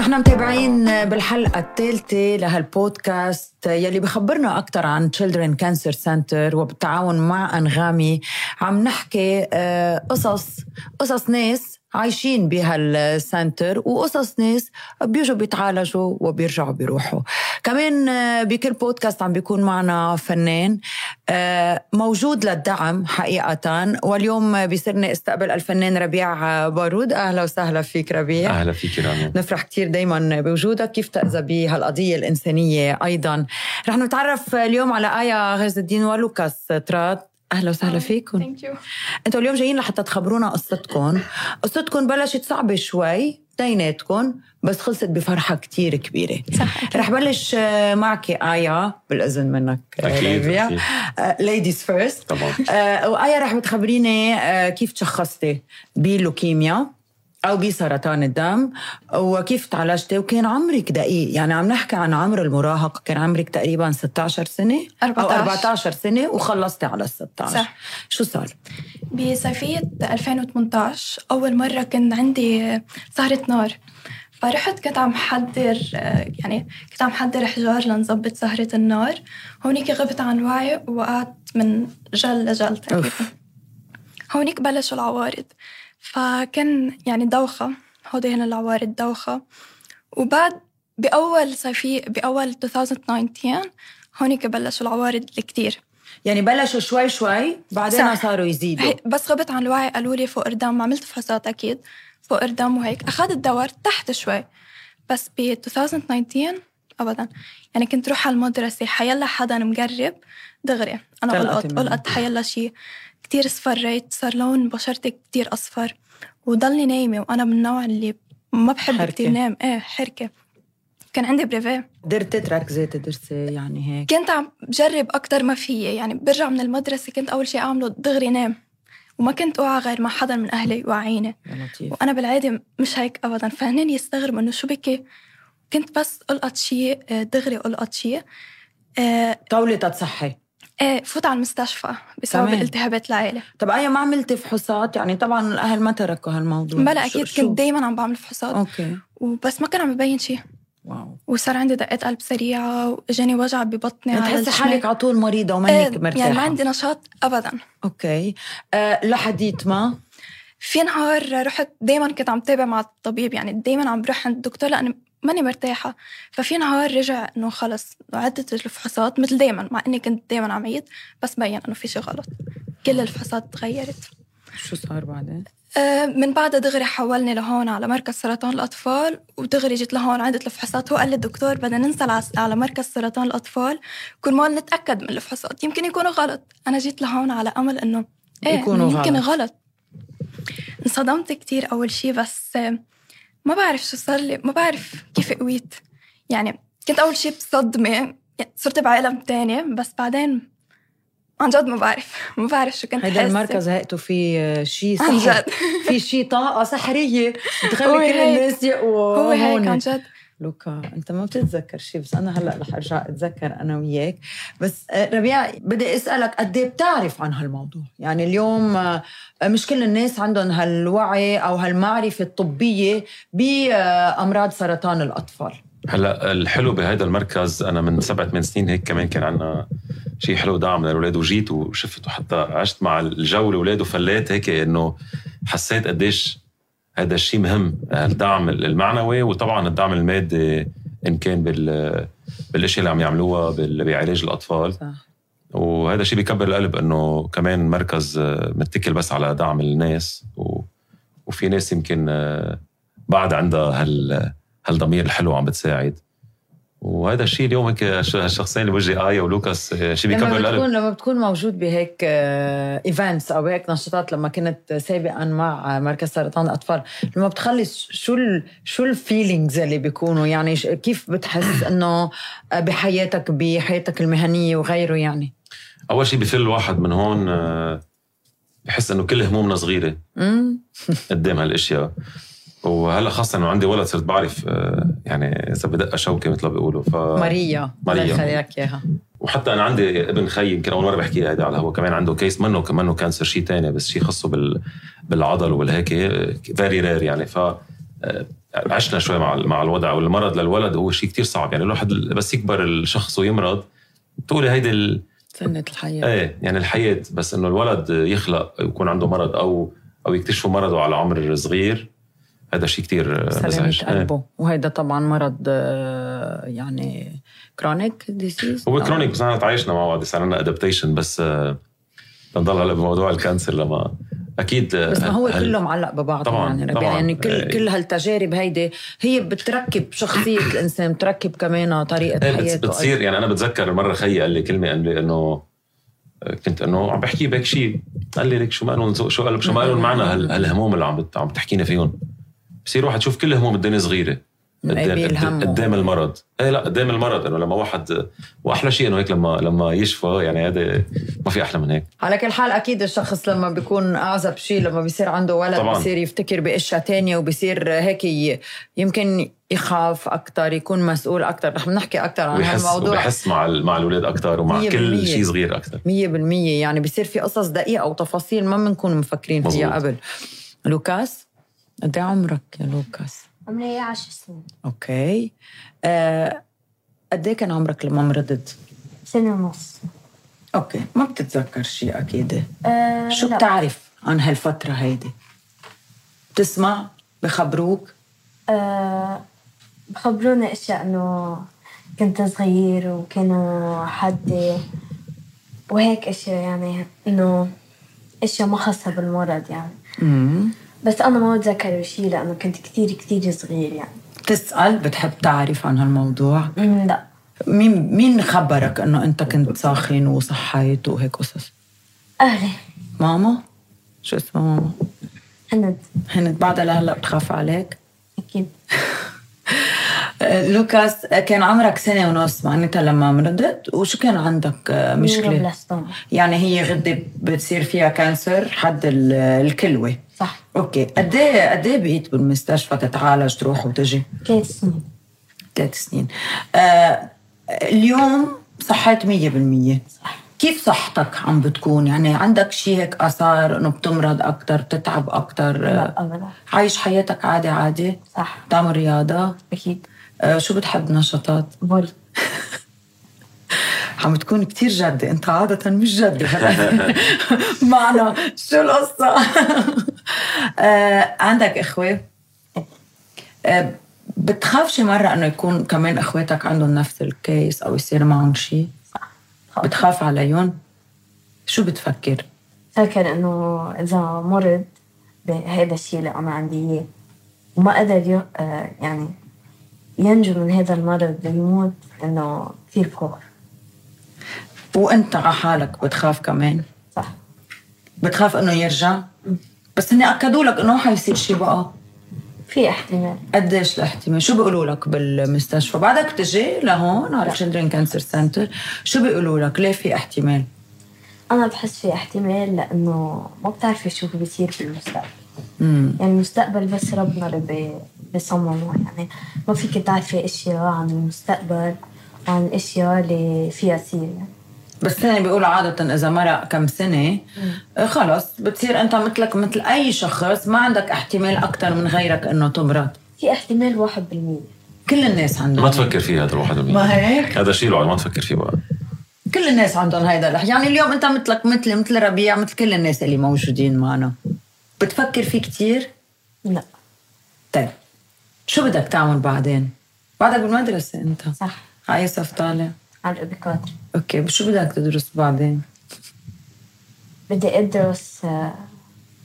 نحن متابعين بالحلقة الثالثة لهالبودكاست يلي بخبرنا أكثر عن Children Cancer Center وبالتعاون مع أنغامي. عم نحكي آه، قصص قصص ناس عايشين بهالسنتر وقصص ناس بيجوا بيتعالجوا وبيرجعوا بيروحوا. كمان بكل بودكاست عم بيكون معنا فنان آه، موجود للدعم حقيقة واليوم بيصيرني أستقبل الفنان ربيع بارود. أهلا وسهلا فيك ربيع. أهلا فيك رامي. نفرح كتير دايما بوجودك كيف تأذى بهالقضية الإنسانية أيضا. رح نتعرف اليوم على آية غرز الدين ولوكاس طراد أهلا وسهلا فيكم. thank you أنتوا اليوم جايين لحتى تخبرونا قصتكم. قصتكم بلشت صعبة شوي اثنيناتكم بس خلصت بفرحة كتير كبيرة. صح رح بلش آه، معك آية بالإذن منك أكيد، أكيد. ladies first طبعا وآية رح بتخبريني آه، كيف تشخصتي بلوكيميا؟ أو بسرطان الدم وكيف تعالجتي وكان عمرك دقيق يعني عم نحكي عن عمر المراهقة كان عمرك تقريبا 16 سنة أو 14. 14 سنة وخلصتي على ال 16 صح. شو صار؟ بصيفية 2018 أول مرة كان عندي سهرة نار فرحت كنت عم حضر يعني كنت عم حضر حجار لنظبط سهرة النار هونيك غبت عن وعي ووقعت من جل لجل تقريبا. هونيك بلشوا العوارض فكان يعني دوخة. هودي هن العوارض دوخة. وبعد بأول صيفية بأول 2019 هونيك بلشوا العوارض الكتير. يعني بلشوا شوي شوي بعدين. صاروا يزيدوا. بس غبت عن الوعي قالوا لي فوق الدم عملت فحوصات أكيد فوق الدم وهيك. أخذت دواء ارتحت شوي بس ب 2019 ابدا. يعني كنت روح على المدرسة حيلا حدا مقرب دغري. أنا قلقت. قلقت حيلا شيء كتير اصفريت صار لون بشرتي كتير أصفر. وضلني نايمة وأنا من النوع اللي ما بحب حركة. كتير نام إيه حركة. كان عندي بريفيه قدرتي تركزي تدرسي يعني هيك. كنت عم بجرب أكتر ما فيي يعني برجع من المدرسة كنت أول شيء أعمله دغري نام. وما كنت أوعى غير مع حدا من أهلي يوعيني. وأنا بالعادة مش هيك أبدا. فهنين يستغربوا إنه شو بكي. كنت بس ألقط شيء آه، دغري ألقط شيء آه طولة تصحي آه فوت على المستشفى بسبب كمان. التهابات العائلة طب إيه ما عملتي فحوصات يعني طبعا الأهل ما تركوا هالموضوع. بلا شو؟ كنت دايما عم بعمل فحوصات okay. وبس ما كان عم يبين شيء wow. وصار عندي دقات قلب سريعة وإجاني وجع ببطني يعني تحسي. حالك على طول مريضة ومنك آه، مرتاحة؟ يعني ما عندي نشاط أبدا. okay. أه لحديت ما؟ في نهار رحت دايما كنت عم تابع مع الطبيب يعني دايما عم بروح عند الدكتور لاني ماني مرتاحة. ففي نهار رجع إنه خلص عدت الفحوصات مثل دايما مع إني كنت دايما عم عيد بس بين إنه في شيء غلط. كل الفحوصات تغيرت. شو صار بعدين؟ آه، من بعدها دغري حولني لهون على مركز سرطان الأطفال ودغري جيت لهون عدت الفحوصات. هو قال لي الدكتور بدنا ننزل على- مركز سرطان الأطفال كل ما نتأكد من الفحوصات. يمكن يكونوا غلط. أنا جيت لهون على أمل إنه إيه يكونوا إنه يمكن غلط. غلط. انصدمت كتير أول شي بس آه، ما بعرف شو صار لي ما بعرف كيف قويت يعني كنت أول شي بصدمة يعني صرت بعالم تاني بس بعدين عن جد ما بعرف ما بعرف شو كنت هيدا. المركز هيئته في شيء عن سحر جد في شيء طاقة سحرية بتخلي كل. الناس يقووا هو هيك. عن جد لوكا انت ما بتتذكر شيء بس أنا هلأ رح أرجع أتذكر أنا وياك. بس آه، ربيع بدي أسألك قد إيه بتعرف عن هالموضوع؟ يعني اليوم آه، مش كل الناس عندهم هالوعي أو هالمعرفة الطبية بامراض سرطان الأطفال. هلأ الحلو بهذا المركز أنا من سبع ثمان سنين هيك كمان كان عندنا شيء حلو دعم للأولاد وجيت وشفت وحتى عشت مع الجو الأولاد وفليت هيك إنه حسيت قديش هذا الشيء مهم الدعم المعنوي وطبعا الدعم المادي إن كان بال بالإشياء اللي عم يعملوها بعلاج الأطفال. صح. وهذا الشيء بيكبر القلب إنه كمان مركز متكل بس على دعم الناس و... وفي ناس يمكن بعد عندها هال هالضمير الحلو عم بتساعد. وهذا الشيء اليوم هيك الش- الشخصين اللي بوجهي آية ولوكاس آه، شيء بيكبر لما بتكون لما بتكون موجود بهيك events أو هيك نشاطات لما كنت سابقا مع مركز سرطان الأطفال لما بتخلص شو ال شو ال feelings اللي بيكونوا؟ يعني كيف بتحس إنه بحياتك بحياتك المهنية وغيره يعني؟ أول شيء بفل الواحد من هون آه، بحس إنه كل همومنا صغيرة. قدام هالأشياء. وهلا خاصة إنه عندي ولد صرت بعرف آه، يعني إذا بتدق شوكة مثل ما بيقولوا ف ماريا ماريا. الله يخليك إياها. وحتى أنا عندي ابن خي يمكن أول مرة بحكيها هيدا على هو كمان عنده كيس منه كمان cancer شيء تاني بس شيء خاصه بال بالعضل والهيك very rare يعني. ف آه، عشنا شوي مع مع الوضع والمرض للولد هو شيء كتير صعب يعني. الواحد بس يكبر الشخص ويمرض بتقولي هيدي ال... سنة الحياة. إيه يعني الحياة بس إنه الولد يخلق يكون عنده مرض أو أو يكتشفوا مرضه على عمر صغير. هذا شيء سلامة مزعج. قلبه وهيدا طبعا مرض يعني chronic disease هو chronic بس إحنا تعايشنا مع بعض صار لنا adaptation بس بنضل هلا بموضوع ال cancer لما أكيد بس ما هو هل- كله معلق ببعضه طبعاً، يعني طبعاً. يعني كل إيه. كل هالتجارب هيدي هي بتركب شخصية الإنسان بتركب كمان طريقة إيه، بت- حياته بتصير يعني أنا بتذكر مره خيي قال لي كلمه قال لي انه كنت انه عم بحكي بهيك شيء قال لي ليك شو ما شو قال شو ما لهم معنا هال- هالهموم اللي عم عم بتحكينا فيهم بصير واحد يشوف كل هموم الدنيا صغيرة. قدام. قدام المرض. إيه لا قدام المرض. إنه لما واحد وأحلى شيء إنه هيك لما لما يشفى يعني هذا ما في أحلى من هيك. على كل حال أكيد الشخص لما بيكون أعزب شيء لما بيصير عنده ولد طبعاً. بصير يفتكر بأشياء تانية وبصير هيك يمكن يخاف أكثر يكون مسؤول أكثر رح نحكي أكثر عن هالموضوع. وبحس مع ال- مع الأولاد أكثر ومع كل. شيء صغير أكثر مية بالمية. يعني بصير في قصص دقيقة وتفاصيل ما بنكون مفكرين فيها مظبوط. قبل. لوكاس؟ قد إيه عمرك يا لوكاس؟ عمري عشر سنين أوكي آه، قد إيه كان عمرك لما مرضت؟ سنة ونص أوكي ما بتتذكر شيء أكيد أه شو لا. بتعرف عن هالفترة هيدي؟ بتسمع؟ بخبروك؟ أه بخبرونا أشياء إنه كنت صغير وكانوا حدي وهيك أشياء يعني إنه أشياء ما خاصة بالمرض يعني امم بس أنا ما بتذكر شيء لأنه كنت كتير كتير صغير يعني بتسأل بتحب تعرف عن هالموضوع؟ لا مين مين خبرك إنه أنت كنت ساخن وصحيت وهيك قصص؟ أهلي ماما؟ شو اسمها ماما؟ هند هند بعدها لهلا بتخاف عليك؟ أكيد لوكاس كان عمرك سنة ونص معناتها لما مرضت وشو كان عندك آه، مشكلة؟ يعني هي غدة بتصير فيها كانسر حد ال- الكلوة صح. okay. قد إيه قد إيه بقيت بالمستشفى تتعالج تروح وتجي؟ ثلاث سنين. ثلاث سنين. آه اليوم صحيت مية بالمية. صح. كيف صحتك عم بتكون؟ يعني عندك شيء هيك آثار إنه بتمرض أكتر تتعب أكتر؟ لا ابدا. عايش حياتك عادي عادي؟ صح. بتعمل رياضة؟ أكيد. آه شو بتحب نشاطات؟ volley. عم تكون كتير جدة أنت عادة مش هلا معنا شو القصة؟ آه عندك اخوة آه بتخاف شي مرة انه يكون كمان اخواتك عندهم نفس الكيس أو يصير معهم شيء صح بتخاف عليهم شو بتفكر فاكر انه اذا مرض بهذا الشيء اللي أنا عندي اياه وما قدر يعني ينجو من هذا المرض ويموت انه كثير بخوف وانت على حالك بتخاف كمان صح بتخاف انه يرجع بس هن أكدوا لك إنه حيصير شيء بقى. في احتمال. قديش الاحتمال شو بيقولوا لك بالمستشفى؟ بعدك تجي لهون على Children's Cancer Center شو بيقولوا لك؟ ليه في احتمال؟ أنا بحس في احتمال لأنه ما بتعرفي شو بيصير بالمستقبل يعني المستقبل بس ربنا اللي بي- بيصممه يعني ما فيك تعرفي إشياء عن المستقبل وعن الاشياء اللي فيها تصير. يعني. بس هن بيقولوا عادة إذا مرق كم سنة آه، خلص بتصير أنت مثلك مثل أي شخص ما عندك احتمال أكثر من غيرك إنه تمرض. في احتمال واحد بالمية. كل الناس عندهم. ما تفكر فيه هذا الواحد ما هيك؟ هذا شيء ما تفكر فيه بقى كل الناس عندهم هيدا الح- يعني اليوم أنت مثلك مثل مثل ربيع مثل كل الناس اللي موجودين معنا. بتفكر فيه كتير؟ لا. طيب. شو بدك تعمل بعدين؟ بعدك بالمدرسة أنت؟ صح. على صف طالع؟ على أوكي شو بدك تدرس بعدين؟ بدي أدرس آه،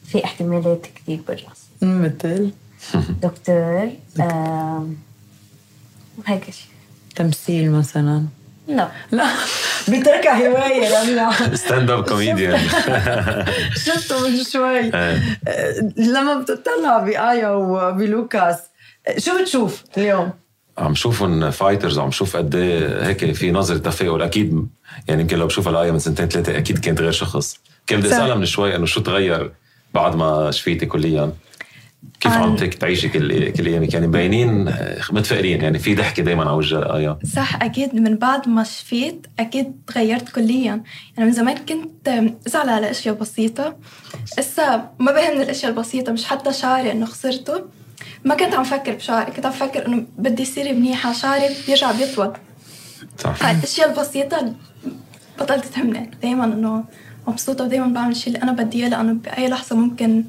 في احتمالات كثير بالرأس. مثل؟ دكتور وهيك شيء تمثيل مثلا؟ لا. لا. بتركها هواية ربيع stand-up comedian شفته من شوي. لما بتطلع بآيا وبلوكاس شو بتشوف اليوم؟ عم شوفهم fighters وعم شوف قد إيه هيك في نظرة تفاؤل أكيد يعني يمكن لو بشوف لآية من سنتين ثلاثة أكيد كانت غير شخص. كان بدي. أسألها من شوي إنه شو تغير بعد ما شفيتي كليا؟ كيف عن- عم تعيشي كل كل أيامك؟ يعني مبينين آه، متفائلين يعني في ضحكه دائما على وجه ايا صح أكيد من بعد ما شفيت أكيد تغيرت كليا. يعني من زمان كنت أزعل على أشياء بسيطة. إسا ما بهمني الأشياء البسيطة مش حتى شعري إنه خسرته. ما كنت عم فكر بشعري كنت عم فكر إنه بدي يصير منيحة شعري بيرجع بيطول. صح. فالأشياء البسيطة بطلت تهمني. دايما إنه مبسوطة ودايما بعمل الشيء اللي أنا بدي إياه لأنه بأي لحظة ممكن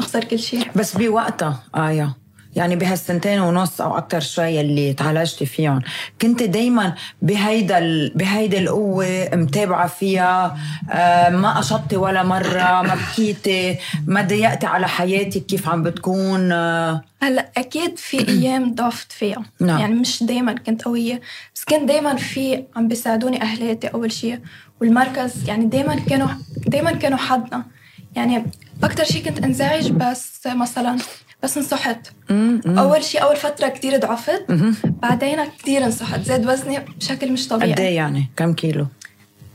نخسر كل شيء بس بوقتها آية. يعني بهالسنتين ونص أو أكثر شوي اللي تعالجتي فيهم. كنت دايما بهيدا ال... بهيدا القوة متابعة فيها آه ما قشطتي ولا مرة ما بكيتي ما ضيقتي على حياتك كيف عم بتكون آه. هلا أكيد في أيام ضعفت فيها. نعم. يعني مش دائما كنت قوية بس كان دائما في عم بيساعدوني أهلاتي أول شيء والمركز يعني دائما كانوا دائما كانوا حدنا يعني أكثر شيء كنت انزعج بس مثلا بس نصحت. أول شيء أول فترة كتير ضعفت. بعدين كتير نصحت. زاد وزني بشكل مش قد طبيعي إيه يعني؟ كم كيلو؟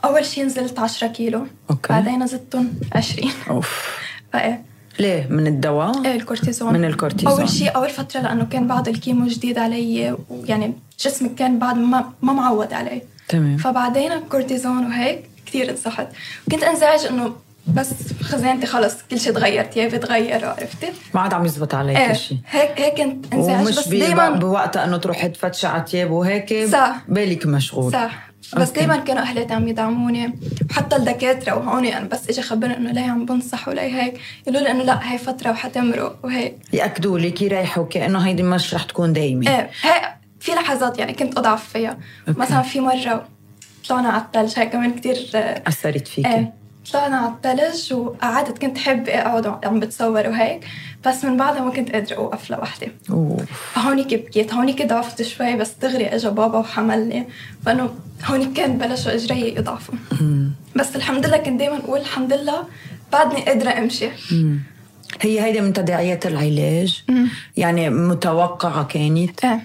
أول شيء نزلت 10 كيلو. أوكي. بعدين زدتهم 20 أوف. فإيه. ليه؟ من الدواء؟ إيه الكورتيزون. من الكورتيزون. أول شيء أول فترة لأنه كان بعد ال chimio جديد علي ويعني جسمي كان بعد ما ما معود عليه. تمام. فبعدين الكورتيزون وهيك كثير نصحت. كنت أنزعج إنه بس خزانتي خلص كل شيء تغير ثيابي تغير عرفتي؟ ما عاد عم يزبط عليك إيه شيء هيك هيك كنت انزعج بس دائما بوقتها إنه تروحي تفتشي على تياب وهيك صح. بالك مشغول. صح. بس. دائما كانوا اهلاتي عم يدعموني. وحتى الدكاترة وهون يعني بس اجى خبرني إنه ليه عم بنصح وليه هيك. يقولوا لي إنه لا هي فترة وحتمرق وهيك. يأكدوا لك يريحوا كأنه هيدي مش رح تكون دايمة. إيه هي في لحظات يعني كنت أضعف فيها. أوكي. مثلا في مرة طلعنا على الثلج هي كمان كثير أثرت فيكي. إيه. طلعنا على الثلج وقعدت كنت حب أقعد عم بتصور وهيك بس من بعدها ما كنت قادرة أوقف لوحدي. فهونيك بكيت هونيك ضعفت شوي بس دغري اجى بابا وحملني فإنه هونيك كان بلشوا إجري يضعفوا. بس الحمد لله كنت دائما أقول الحمد لله بعدني قادرة أمشي. هي هيدي من تداعيات العلاج؟ يعني متوقعة كانت؟ إيه.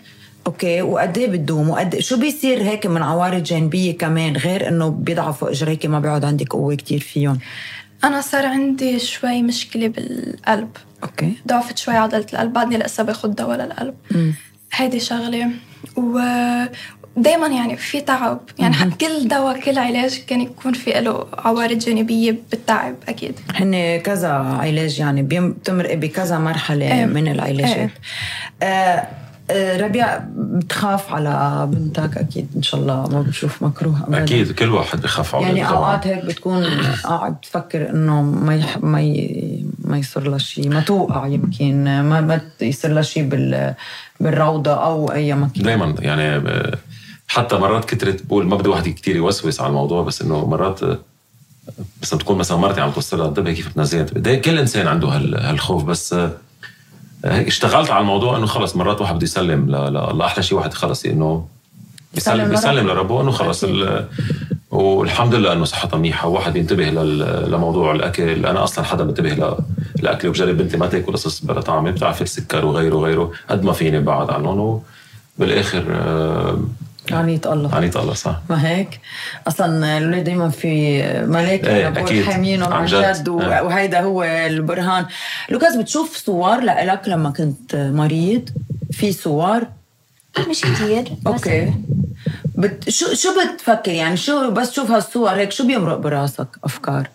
أوكي وقد إيه بتدوم؟ وقد شو بيصير هيك من عوارض جانبية كمان غير إنه بيضعفوا إجريكي ما بيقعد عندك قوة كتير فيهم؟ أنا صار عندي شوي مشكلة بالقلب. أوكي. ضعفت شوي عضلة القلب بعدني لسه باخد دواء للقلب. هيدي شغلة. و دايما يعني في تعب. يعني حق كل دواء كل علاج كان يكون في له عوارض جانبية بالتعب أكيد. هن كذا علاج يعني بتمرقي بكذا مرحلة إيه. من العلاجات. آه آه، ربيع بتخاف على بنتك أكيد إن شاء الله ما بتشوف مكروه أبداً. أكيد كل واحد بخاف على يعني. أوقات هيك بتكون قاعد تفكر إنه ما يح... ما ي... ما يصير لها شيء ما توقع يمكن ما ما يصير لها شيء بال... بالروضة أو أي مكان دائما يعني آه، حتى مرات كترت بقول ما بدي واحد كتير يوسوس على الموضوع بس إنه مرات آه، بس لما تكون مثلا مرتي عم توصلها الدبه كيف تنزلها ده كل إنسان عنده هال- هالخوف بس آه، اشتغلت على الموضوع إنه خلص مرات واحد بده يسلم ل- ل- لأحلى شيء واحد خلص إنه يسلم يسلم لربه. إنه خلص والحمد لله إنه صحتها منيحه وواحد ينتبه لموضوع الأكل. أنا أصلا حدا بنتبه ل- لاكلي وبجرب بنتي ما تأكل قصص بلا طعمه بتعرف السكر وغيره وغيره قد ما فيني بعد عنهم. وبالآخر آه، عنيت الله. عنيت الله صح. ما هيك؟ أصلا الاولاد دايما في ملاك ربوا أكيد. حامينهم عن جد. إيه. وهيدا هو البرهان. لوكاس بتشوف صور لك لما كنت مريض؟ في صور؟ مش كتير بس. أوكي بت... شو شو بتفكر؟ يعني شو بس تشوف هالصور هيك شو بيمرق براسك أفكار؟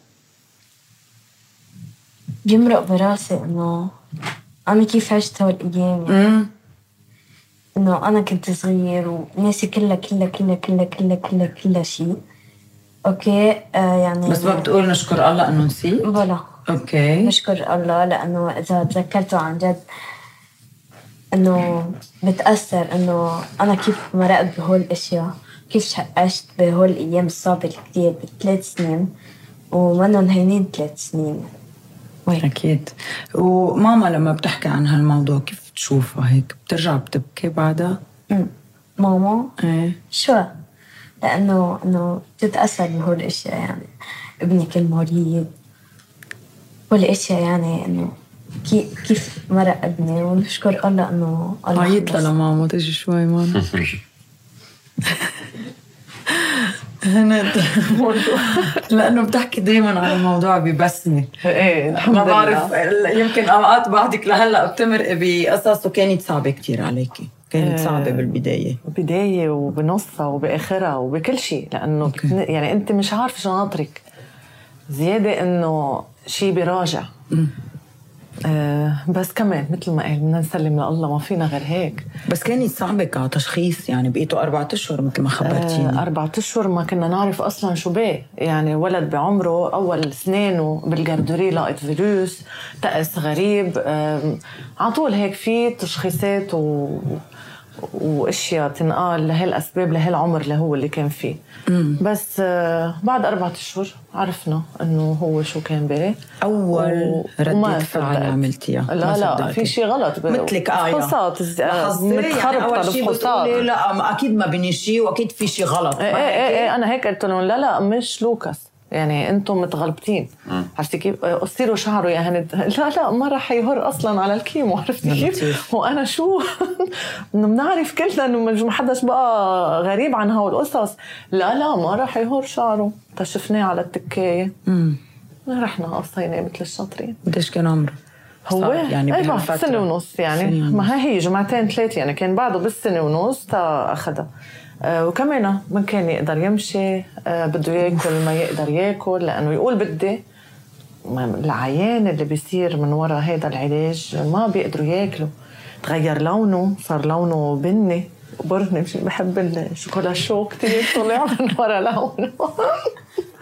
بيمرق براسي إنه أنا كيف عشت هول الأيام يعني. امم إنه أنا كنت صغير وناسي كلها كلها كلها كلها كلها كلها كلها شيء أوكي؟ آه يعني بس ما بتقول نشكر الله إنه نسيت؟ بلا أوكي. نشكر الله لأنه إذا تذكرته عن جد إنه بتأثر إنه أنا كيف مرقت بهول الأشياء كيف عشت بهول الأيام الصعبة الكثير بثلاث سنين ومنهم هينين ثلاث سنين. وهيك أكيد. وماما لما بتحكي عن هالموضوع كيف تشوفها هيك؟ بترجع بتبكي بعدها. ماما؟ إيه. شو؟ لأنه إنه بتتاثر بهول الأشياء يعني. ابني كان مريض. والاشياء يعني إنه كي- كيف مرق ابني؟ ونشكر الله إنه الله عيط لماما تجي شوي ماما. هند لأنه بتحكي دائما عن الموضوع ببسمة. إيه الحمد ما بعرف. يمكن أوقات بعدك لهلأ بتمرقي بقصص وكانت صعبة كثير عليكي. كانت إيه. صعبة بالبداية. بداية وبنصها وبآخرها وبكل شيء. بتن... يعني أنت مش عارف شو ناطرك. زيادة إنه شيء بيراجع. آه بس كمان مثل ما قال بدنا نسلم لله ما فينا غير هيك. بس كانت صعبه كتشخيص يعني بقيتوا أربعة أشهر مثل ما خبرتيني. آه أربعة أشهر ما كنا نعرف أصلا شو بيه. يعني ولد بعمره أول سنينه بالجردوري لقيت فيروس تأس غريب. آه على طول هيك في تشخيصات و... وأشياء تنقال لهالأسباب لهالعمر اللي هو اللي كان فيه بس آه بعد أربعة أشهر عرفنا إنه هو شو كان بيه أول وما ردة فعل. عملتيها لا لا. في شيء غلط ب- مثلك آية فحوصات لاحظتي؟ يعني متخربطة أول شيء بفحوصات بتقولي لا أكيد ما بني شيء وأكيد في شيء غلط إيه؟ إيه, إيه أنا هيك قلت لهم لا لا مش لوكاس يعني أنتم متغلبطين. عرفتي كيف؟ قصيروا شعره يا هند. لا لا ما راح يهر أصلا على الكيمو عرفتي كيف. وأنا شو؟ إنه بنعرف كلنا إنه ما حداش بقى غريب عن هول القصص. لا لا ما راح يهر شعره. شفناه على التكاية. رحنا قصيناه مثل الشاطرين. قديش كان عمره؟ هو؟ يعني بهالفترة. سنة ونص يعني. سنة ونص. ما هي جمعتين ثلاثة يعني. كان بعده بالسنة ونص تا أخدها آه وكمان ما كان يقدر يمشي. آه بده ياكل ما يقدر ياكل. لأنه يقول بدي العيان اللي بيصير من وراء هذا العلاج ما بيقدروا ياكلوا. تغير لونه صار لونه بني برني مش بحب الشوكولا شو كتير طلع من ورا لونه.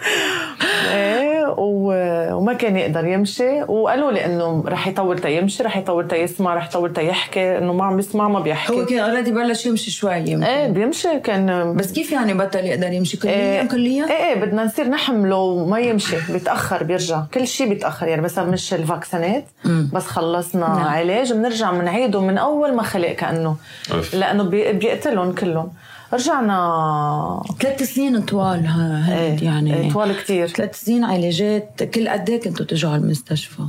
إيه و- وما كان يقدر يمشي. وقالوا لي إنه رح يطول تا يمشي رح يطول تا يسمع رح يطول تا يحكي. إنه ما عم يسمع ما بيحكي. هو كان already بلش يمشي شوي يمكن. إيه بيمشي. كان بس كيف يعني بطل يقدر يمشي؟ كليا إيه كليا؟ إيه إيه بدنا نصير نحمله وما يمشي بيتأخر بيرجع. كل شيء بيتأخر. يعني مثلا مش الفاكسينات بس خلصنا نعم. علاج بنرجع بنعيده من أول ما خلق كأنه. أوف. لأنه بي- بيقتلهم كلهم. رجعنا ثلاث سنين طوال ها هاد إيه يعني إيه طوال كتير ثلاث سنين علاجات كل قد إيه كنتوا تجوا على المستشفى؟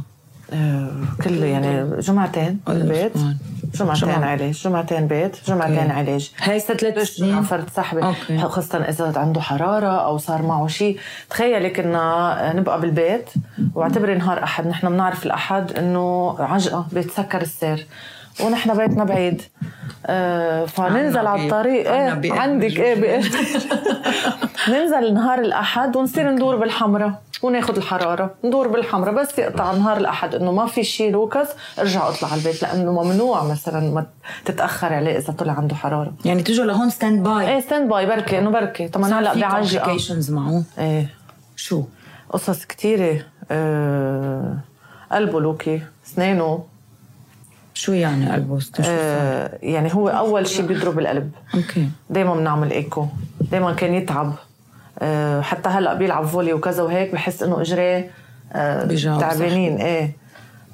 آه، كله يعني جمعتين بالبيت سبحان. جمعتين. علاج جمعتين بيت جمعتين أوكي. علاج هاي ثلاث سنين فرد صاحبي. خاصة إذا عنده حرارة أو صار معه شيء تخيلي كنا نبقى بالبيت واعتبري نهار أحد نحن بنعرف الأحد إنه عجقة بيتسكر السير ونحن بيتنا بعيد. آه فننزل على الطريق. إيه عندك إيه ننزل نهار الأحد ونصير ندور بالحمراء وناخذ الحرارة ندور بالحمراء بس يقطع نهار الأحد إنه ما في شيء لوكس ارجع أطلع على البيت لأنه ممنوع مثلا ما تتأخر عليه إذا طلع عنده حرارة. يعني تجوا لهون stand by إيه stand by بركي إنه بركي. طبعا هلا بعجقة. complications معه. إيه. شو؟ قصص كثيره آه قلبه لوكي اسنانه. شو يعني صار؟ آه يعني هو أول شيء بيضرب القلب. أوكي. دايما بنعمل إيكو. دايما كان يتعب. آه، حتى هلأ بيلعب فولي وكذا وهيك بحس إنه اجريه آه،. تعبانين. إيه.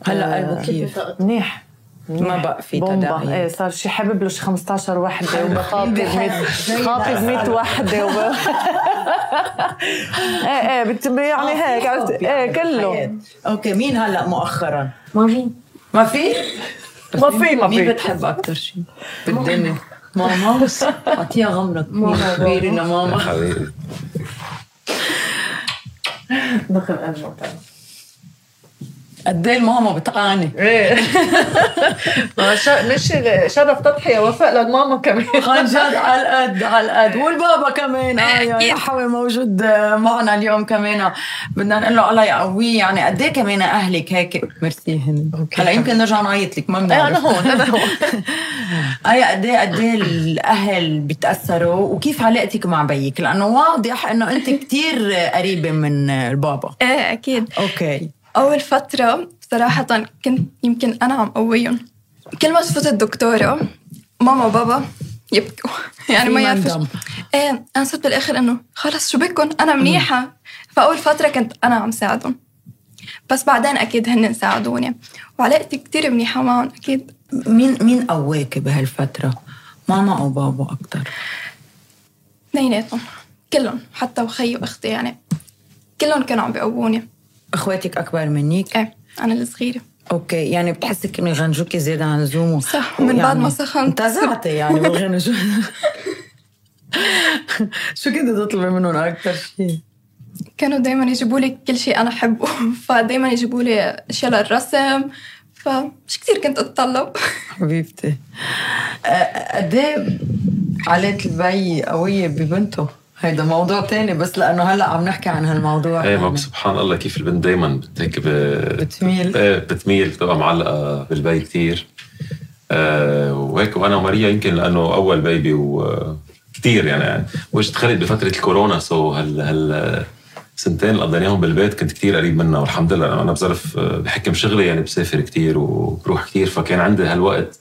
هلأ آه، قلبه كيف؟ منيح. ما بقى في بومبا تداعيات. إيه صار شي حابب له شي 15 وحدة وخاطب بحب. 100 زي خاطب 100 وحدة وب... إيه إيه بت- يعني هيك عرفت؟ إيه كله. أوكي مين هلأ مؤخرا؟ ما في. ما في؟ ما في ما مين في. بتحب أكثر شيء؟ بالدنيا؟ ماما؟ أعطيها غمرك ماما. كبيرة يا لماما حبيبي دخل قلبه قد إيه ماما بتعاني إيه. مش شرف تضحية وفاء للماما كمان. عن جد على القد على القد. والبابا كمان. آه يا حوي موجود معنا اليوم كمان. بدنا نقول له الله يقويه. يعني قد إيه كمان أهلك هيك؟ ميرسي. هند هلا يمكن نرجع نعيط لك ما إيه بنعرف. أنا هون أنا هون. اي قد إيه قد إيه الأهل بيتاثروا وكيف علاقتك مع بيك؟ لأنه واضح إنه أنت كتير قريبة من البابا. إيه أكيد. أوكي. أول فترة صراحة كنت يمكن أنا عم قويهم. كل ما تفوت الدكتورة ماما وبابا يبكوا. يعني ما يعرفوا. إيه أنا صرت بالآخر إنه خلص شو بكم أنا منيحة. فأول فترة كنت أنا عم ساعدهم. بس بعدين أكيد هن ساعدوني. وعلاقتي كتير منيحة معهم أكيد. مين مين قواك بهالفترة؟ ماما أو بابا أكثر اثنيناتهم. كلهم حتى وخي وأختي يعني. كلهم كانوا عم بيقووني. أخواتك أكبر منك إيه أنا الصغيرة أوكي يعني بتحسك إنه يغنجوكي زيادة عن اللزوم صح، من بعد ما سخنت. انتزعتي يعني بالغنج شو كنت تطلبي منهم أكثر شيء؟ كانوا دايما يجيبوا لي كل شيء أنا أحبه فدايما يجيبوا لي أشياء للرسم فمش كثير كنت أتطلب حبيبتي قد إيه عائلة البي قوية ببنته؟ هيدا موضوع تاني بس لأنه هلأ عم نحكي عن هالموضوع. إيه يعني. ما سبحان الله كيف البنت دائما هيك ب... بتميل. إيه بتميل. بتبقى معلقة بالبي كثير آه وهيك وأنا وماريا يمكن لأنه أول bébé وكثير يعني واجت خلت بفترة الكورونا. so هال هال سنتين اللي قضيناهم بالبيت كنت كثير قريب منها. والحمد لله أنا بظرف بحكم شغلي يعني بسافر كثير وبروح كثير فكان عندي هالوقت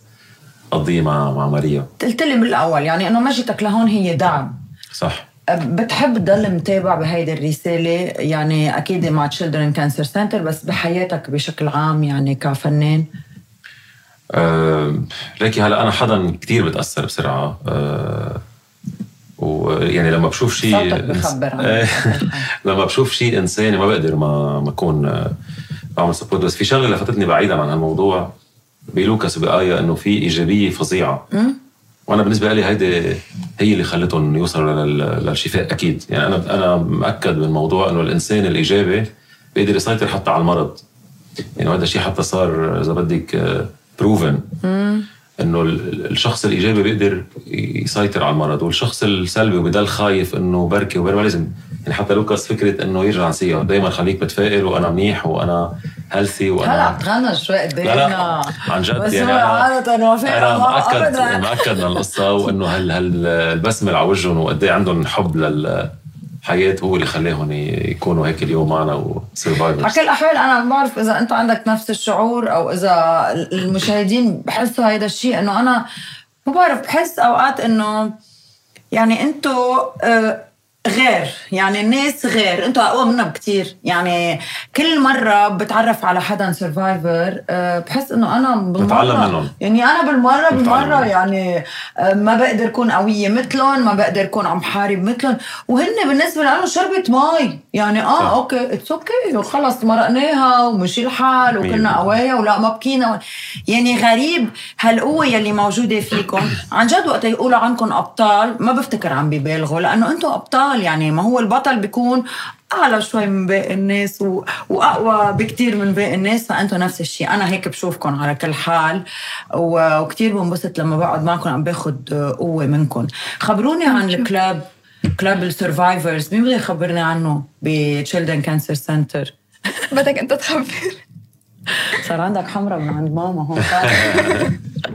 أقضيه مع مع ماريا. قلت لي بالاول يعني إنه مجيتك لهون هي دعم. صح. بتحب تضل متابع بهيدي الرسالة؟ يعني أكيد مع Children Cancer Center بس بحياتك بشكل عام يعني كفنان؟ أه ليكي هلا أنا حدا كتير بتأثر بسرعة. أه ويعني لما بشوف شيء لما بشوف شيء إنساني ما بقدر ما ما أكون آه، بعمل sport بس في شغلة لفتتني بعيدا عن هالموضوع بلوكاس وبآية إنه في إيجابية فظيعة. وأنا بالنسبة لي هيدي هي اللي خلتهم يوصلوا لل- للشفاء أكيد. يعني أنا أنا مأكد من موضوع إنه الإنسان الإيجابي بيقدر يسيطر حتى على المرض. يعني هذا الشيء حتى صار إذا بدك proven إنه ال- الشخص الإيجابي بيقدر يسيطر على المرض والشخص السلبي وبضل خايف إنه بركي وبركي لازم. يعني حتى لوكاس فكرة إنه يرجع نسيها دايما خليك متفائل وأنا منيح وأنا healthy هلا وأنا عم تغنى شوي قد لا لا عن جد بس يعني أنا أنا مأكد. مأكد من القصة وإنه هال هال البسمة على وجههم وقد إيه عندهم حب للحياه هو اللي خلاهم يكونوا هيك اليوم معنا على و survivors كل الاحوال أنا ما بعرف إذا انت عندك نفس الشعور أو إذا المشاهدين بحسوا هيدا الشيء إنه أنا ما بعرف بحس أوقات إنه يعني انتو آه، غير يعني الناس غير أنتوا أقوى منا بكتير يعني كل مرة بتعرف على حدا survivor بحس إنه أنا بالمرة بتعلم منهم. يعني أنا بالمرة بالمرة. يعني آه، ما بقدر أكون قوية مثلهم ما بقدر أكون عم حارب مثلهم وهن بالنسبة لهم شربة مي يعني آه صح. okay it's okay وخلص مرقناها ومشي الحال وكنا. قوايا ولا ما بكينا يعني غريب هالقوة يلي موجودة فيكم عن جد وقت يقولوا عنكم أبطال ما بفتكر عم بيبالغوا لأنه أنتم أبطال يعني ما هو البطل بيكون أعلى شوي من باقي الناس و... وأقوى بكتير من باقي الناس فانتم نفس الشيء. أنا هيك بشوفكم على كل حال و... وكتير بنبسط لما بقعد معكم عم باخد قوة منكم. خبروني عن ال club club ال survivors مين بده يخبرني عنه ب Children Cancer Center بدك أنت تخبر. صار عندك حمرة من عند ماما هون.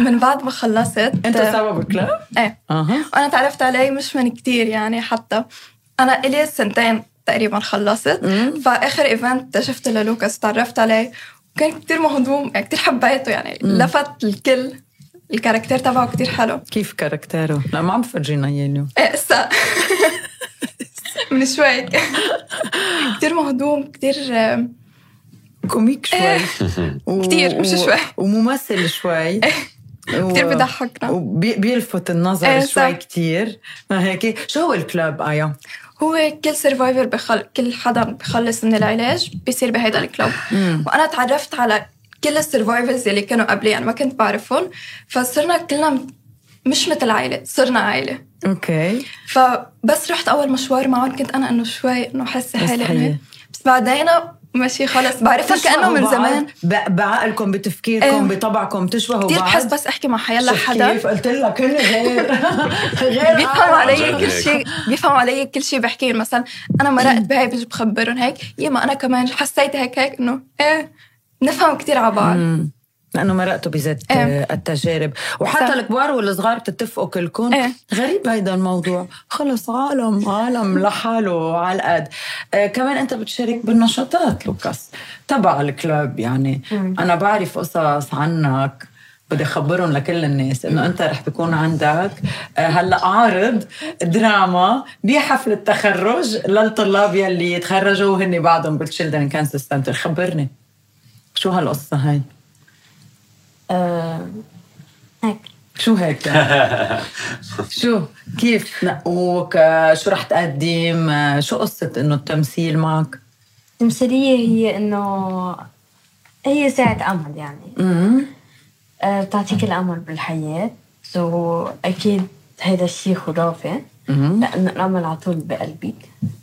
من بعد ما خلصت. انت سبب ال club؟ إيه. أها. وأنا تعرفت عليه مش من كتير يعني حتى. أنا إلي سنتين تقريبا خلصت. فآخر event شفت للوكاس تعرفت عليه. وكان كتير مهضوم يعني كتير حبيته يعني لفت الكل. ال caractère تبعه كتير حلو. كيف caractère ه؟ لا ما عم تفرجينا إياه اليوم. إيه من شوي. كتير مهضوم كتير comique شوي. و... كتير، مش شوي. وممثل شوي. كتير بضحكنا. وبيلفت النظر إيه شوي ما هيك شو هو ال club آيا؟ هو كل survivor بخل... كل حدا بخلص من العلاج بيصير بهيدا ال club وأنا تعرفت على كل ال survivors اللي كانوا قبلي أنا ما كنت بعرفهم. فصرنا كلنا مش مثل عائلة صرنا عائلة. أوكي. فبس رحت أول مشوار معهم كنت أنا إنه شوي إنه حاسه حالي بس بعدين ماشي خلاص. بعرفها كأنه من زمان. ب- بعقلكم بتفكيركم إيه. بطبعكم تشبهوا كثير بعض. بحس بس أحكي مع حيلا حدا. كيف قلت لك هن غير غير بيفهموا. علي كل. شيء بيفهموا علي كل شيء بحكي. مثلا أنا مرقت بهي بيجي بخبرهم هيك. يما أنا كمان حسيت هيك هيك إنه إيه نفهم كثير على بعض. لأنه مرقتوا بذات إيه. آه، التجارب. وحتى صح. الكبار والصغار بتتفقوا كلكم إيه. غريب هيدا الموضوع. خلص عالم عالم لحاله على القد آه كمان أنت بتشارك بالنشاطات لوكاس. تبع ال club يعني. أنا بعرف قصص عنك. بدي أخبرهم لكل الناس إنه أنت رح بيكون عندك. آه، هلأ عارض دراما بحفل التخرج للطلاب يلي تخرجوا وهن بعدهم بال Children Cancer Center خبرني. شو هالقصة هاي؟ هيك. شو هيك؟ شو؟ كيف؟ نقوك؟ آه، شو رح تقدم؟ آه، شو قصة إنه التمثيل معك؟ التمثيلية هي إنه هي ساعة أمل يعني. امم آه، بتعطيك الأمل بالحياة. سو أكيد هيدا الشيء خرافي لأنه الأمل على طول بقلبك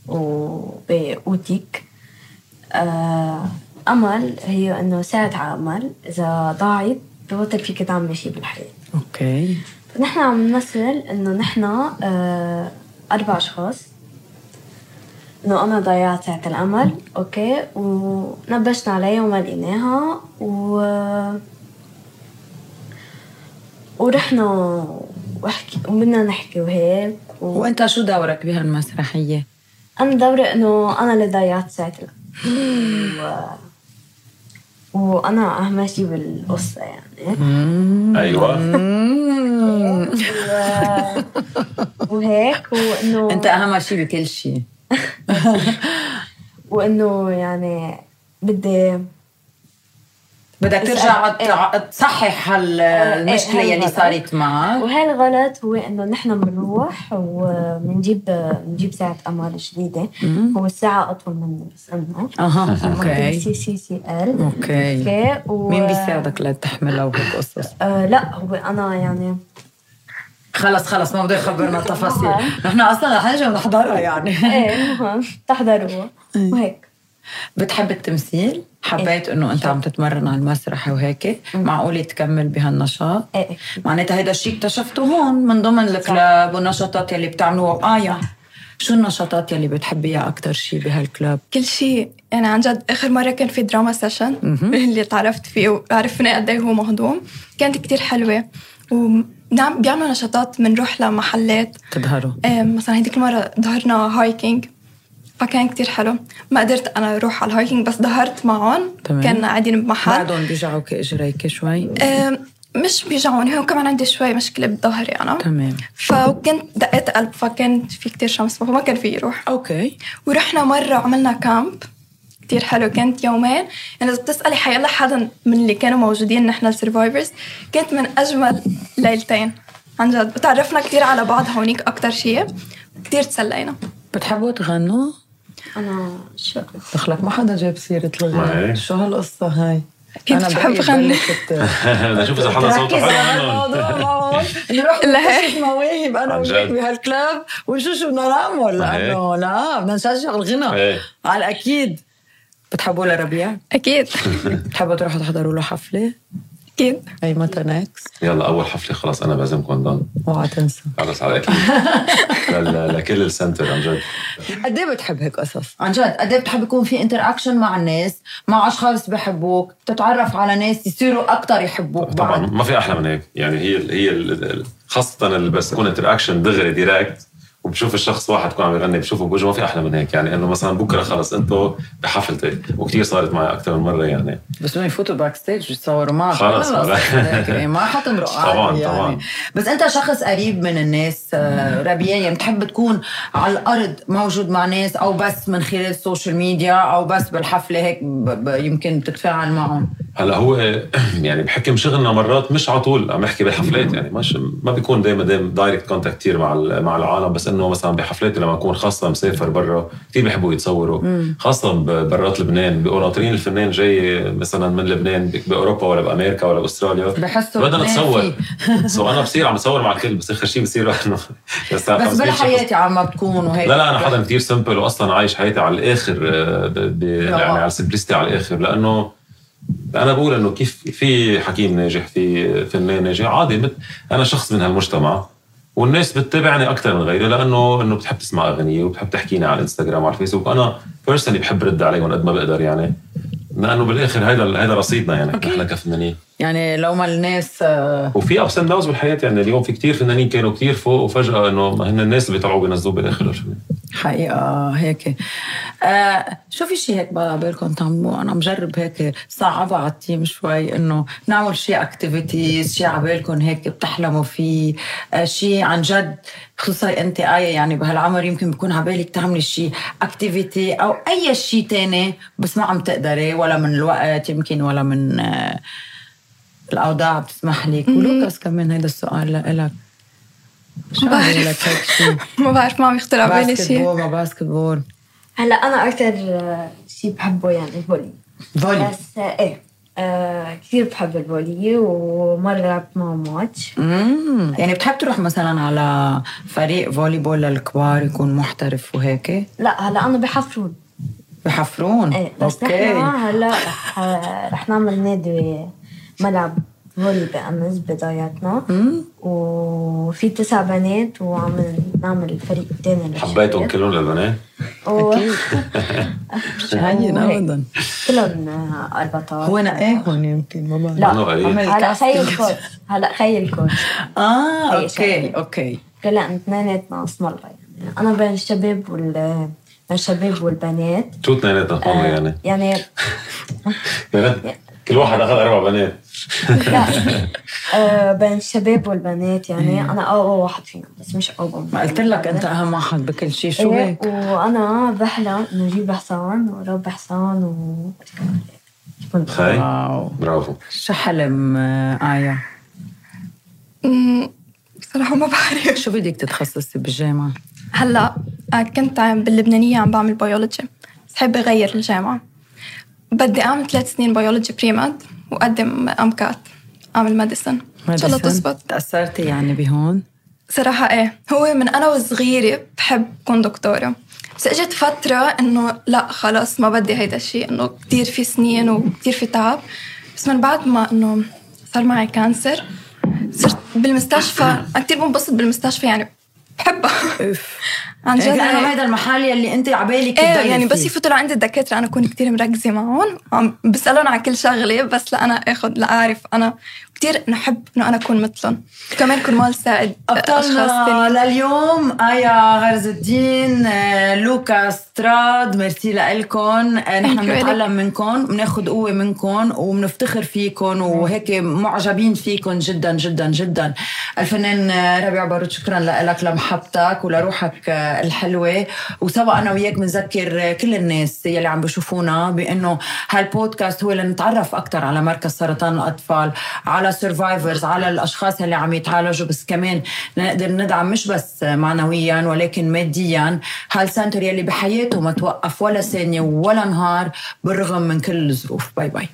وبقوتك. آه أمل هي إنه ساعة على أمل إذا ضاعت ببطل فيك تعملي شيء بالحياة okay. فنحن عم نمثل إنه نحن آه أربع أشخاص. إنه أنا ضيعت ساعة الأمل okay ونبشنا عليها وما لقيناها و ورحنا وحكي وبدنا نحكي وهيك و... وأنت شو دورك بهالمسرحية؟ أنا دوري إنه أنا اللي ضيعت ساعة الأمل. و... وأنا أهم شيء بالقصة يعني. أيوه. وهيك وإنه أنت اهم شيء بكل شيء. وإنه يعني بدي بدك ترجع تع- تصحح هال- المشكلة إيه، يلي هالغلط. صارت معك. وهي الغلط هو إنه نحن بنروح وبنجيب بنجيب ساعة أمل جديدة. هو الساعة أطول مني بس إنه أها okay. CCCL. okay. okay و... مين بيساعدك لتحملها وهيك قصص؟ آه لا هو أنا يعني. خلص خلص ما بده يخبرنا التفاصيل. نحن أصلا رح نجي ونحضرها يعني. إيه المهم تحضروها وهيك. بتحب التمثيل؟ حبيت إنه أنت عم تتمرن على المسرح وهيك. معقول تكمل بهالنشاط؟ إيه. معناتها هيدا الشيء اكتشفته هون من ضمن ال club والنشاطات يلي بتعملوها. آية شو النشاطات يلي بتحبيها أكتر شيء بهال club؟ كل شيء يعني عن جد آخر مرة كان في drama session اللي تعرفت فيه وعرفنا قد إيه هو مهضوم. كانت كتير حلوة. ونعم بيعملوا نشاطات بنروح لمحلات. تظهروا. مثلا هيديك المرة ظهرنا hiking فكان كتير حلو. ما قدرت أنا أروح على ال hiking بس ظهرت معهم. تمام. كنا قاعدين بمحل بعدهم بيجعوك اجريك شوي. آه، مش بيجعوني هو كمان عندي شوي مشكلة بظهري أنا تمام. فكنت دقيت قلب فكان في كتير شمس فما كان في يروح. okay. ورحنا مرة عملنا camp كتير حلو. كانت يومين يعني إذا بتسألي حيلا حدا من اللي كانوا موجودين نحن ال survivors كانت من أجمل ليلتين. عن جد. وتعرفنا كتير على بعض هونيك أكتر شيء كتير تسلينا. بتحبوا تغنوا؟ أنا شو دخلك ما حدا جاب سيرة ما الغنى هيك. شو هالقصة هاي؟ أنا بحب غني. نشوف إذا حدا صوته حلو نروح لا. نكتشف مواهب أنا وياك. بهالكلاب ونشوف شو بدنا نعمل. لأنه لا بدنا نشجع الغنى إيه. على الأكيد بتحبوا لربيع؟ أكيد بتحبوا تروحوا تحضروا له حفلة؟ أكيد. أي متى نكست؟ يلا أول حفلة خلاص أنا بعزمكم ضل اوعى تنسى. خلص على أكيد. لكل ال center عن جد. قد إيه بتحب هيك قصص؟ عن جد قد إيه بتحب يكون في interaction مع الناس، مع أشخاص بحبوك، تتعرف على ناس يصيروا أكثر يحبوك طبعا بعد. ما في أحلى من هيك. يعني هي هي ال- ال- خاصة اللي بس يكون interaction دغري direct وبشوف الشخص واحد يكون عم يغني بشوفه بوجهه ما في أحلى من هيك. يعني إنه مثلا بكرة خلص أنتوا بحفلتي وكثير صارت معي أكثر من مرة يعني. بس بدهم يفوتوا backstage يتصوروا معك. خلص، إيه، ما حتمرق طبعاً، يعني. طبعاً. بس أنت شخص قريب من الناس آه، ربيع يعني بتحب تكون على الأرض موجود مع ناس أو بس من خلال ال social media أو بس بالحفلة هيك يمكن تتفاعل معهم؟ هلا هو يعني بحكم شغلنا مرات مش على طول عم نحكي بحفلات يعني مش ما بيكون دائما دائما direct contact كثير مع مع العالم بس إنه مثلا بحفلات لما أكون خاصة مسافر برا كثير بيحبوا يتصوروا. خاصة ب- برات لبنان بيقولوا ناطرين الفنان جاي مثلا من لبنان بأوروبا ولا بأمريكا ولا بأستراليا. بحسوا بدنا نتصور. so أنا بصير عم اتصور مع الكل بس آخر شيء بصير إنه بس بالحياة عم بتكون وهيك. لا لا أنا حدا كثير سمبل واصلا عايش حياتي على الآخر آه، يعني على ال simplicity على الآخر. لأنه أنا بقول إنه كيف في حكيم ناجح في فنان ناجح. عادي مثل أنا شخص من هالمجتمع. والناس بتتابعني أكثر من غيري لأنه انه بتحب تسمع أغاني وبتحب تحكيني على الانستغرام وعلى الفيسبوك. أنا personally بحب رد عليهم قد ما بقدر يعني. لأنه بالآخر هيدا هيدا رصيدنا يعني. نحن كفنانين. يعني لو ما الناس آه، وفي ups and downs بالحياة يعني. اليوم في كتير فنانين كانوا كتير فوق وفجأة إنه هن الناس اللي بيطلعوا بينزلوا بالآخر. حقيقة هيك. آه شو في شيء هيك بقى بالكم تعملوه أنا مجرب هيك صعبة على ال team شوي إنه نعمل شيء activities شيء على بالكم هيك بتحلموا فيه. آه شيء عن جد خصوصا أنت آية يعني بهالعمر يمكن بكون على بالك تعملي شيء activity أو أي شيء تاني بس ما عم تقدري ولا من الوقت يمكن ولا من آه الأوضاع بتسمح لك. ولوكاس كمان هيدا السؤال لإلك. بعرف. ما بعرف ما عم يخطر على بالي باسكت شيء بول باسكت بول هلا أنا أكثر شيء بحبه يعني ال volley. volley. بس آه، إيه آه كثير بحب ال volley ومرة لعبت معه ماتش. امم يعني بتحب تروح مثلا على فريق volleyball للكبار يكون محترف وهيك؟ لا هلا أنا بحفرون. بحفرون؟ إيه بس نحن هلا رح رح نعمل نادي ملعب. فولي بأنس بداياتنا. وفي تسع بنات وعم نعمل فريق تاني حبيتهم كلهم للبنات؟ و... مش هين. ابدا. كلهم 14 هو نقاهم يمكن ما بعرف لا هلا خي. الكوتش. هلا خي الكوتش. آه أوكي. أوكي. كلنا اثنيناتنا اسم الله يعني. أنا بين الشباب وال بين الشباب والبنات. شو اثنيناتهم هم يعني؟ يعني كل واحد أخذ أربع بنات. آه بين الشباب والبنات يعني أنا اقوى واحد فيهم بس مش اقوى ما قلت لك أنت أهم واحد بكل شيء. شو إيه، هيك؟ وأنا بحلم انه أجيب حصان ورب حصان و واو. برافو. شو حلم آه، آية؟ أمم، بصراحة ما بعرف. شو بدك تتخصصي بالجامعة؟ هلأ آه، كنت عم باللبنانية عم بعمل بيولوجي بس حابة أغير الجامعة. بدي أعمل ثلاث سنين biology premed وأقدم MCAT. أعمل medicine. إن شاء الله؟ تزبط. تأثرتي يعني بهون؟ صراحة إيه. هو من أنا وصغيرة بحب كون دكتورة. بس إجت فترة إنه لا خلاص ما بدي هيدا الشيء إنه كتير في سنين وكتير في تعب. بس من بعد ما إنه صار معي cancer صرت بالمستشفى. أنا كتير بنبسط بالمستشفى يعني. بحبها. عن جد يعني هيك. هذا المحل يلي انت عبالك إيه يعني بس. يفوتوا لعند الدكاترة أنا اكون كتير مركزة معهم. بسألون على كل شغلة بس لا أنا آخذ لا أعرف. أنا كتير نحب إنه أنا أكون مثلهم. كمان كرمال ساعد ثانيين لليوم آية غرز الدين آه، لوكاس طراد ميرسي لكم نحن Thank you بنتعلم منكم بناخذ قوة منكم وبنفتخر فيكم وهيك معجبين فيكم جدا جدا جدا. الفنان آه، ربيع بارود شكرا لك لمحبتك ولروحك الحلوة. وسوا أنا وياك بنذكر كل الناس يلي عم بشوفونا بأنه هالبودكاست هو لنتعرف أكثر على مركز سرطان الأطفال على survivors على الأشخاص اللي عم يتعالجوا. بس كمان نقدر ندعم مش بس معنويا ولكن ماديا. هال center يلي بحياته ما توقف ولا ثانية ولا نهار بالرغم من كل الظروف. bye bye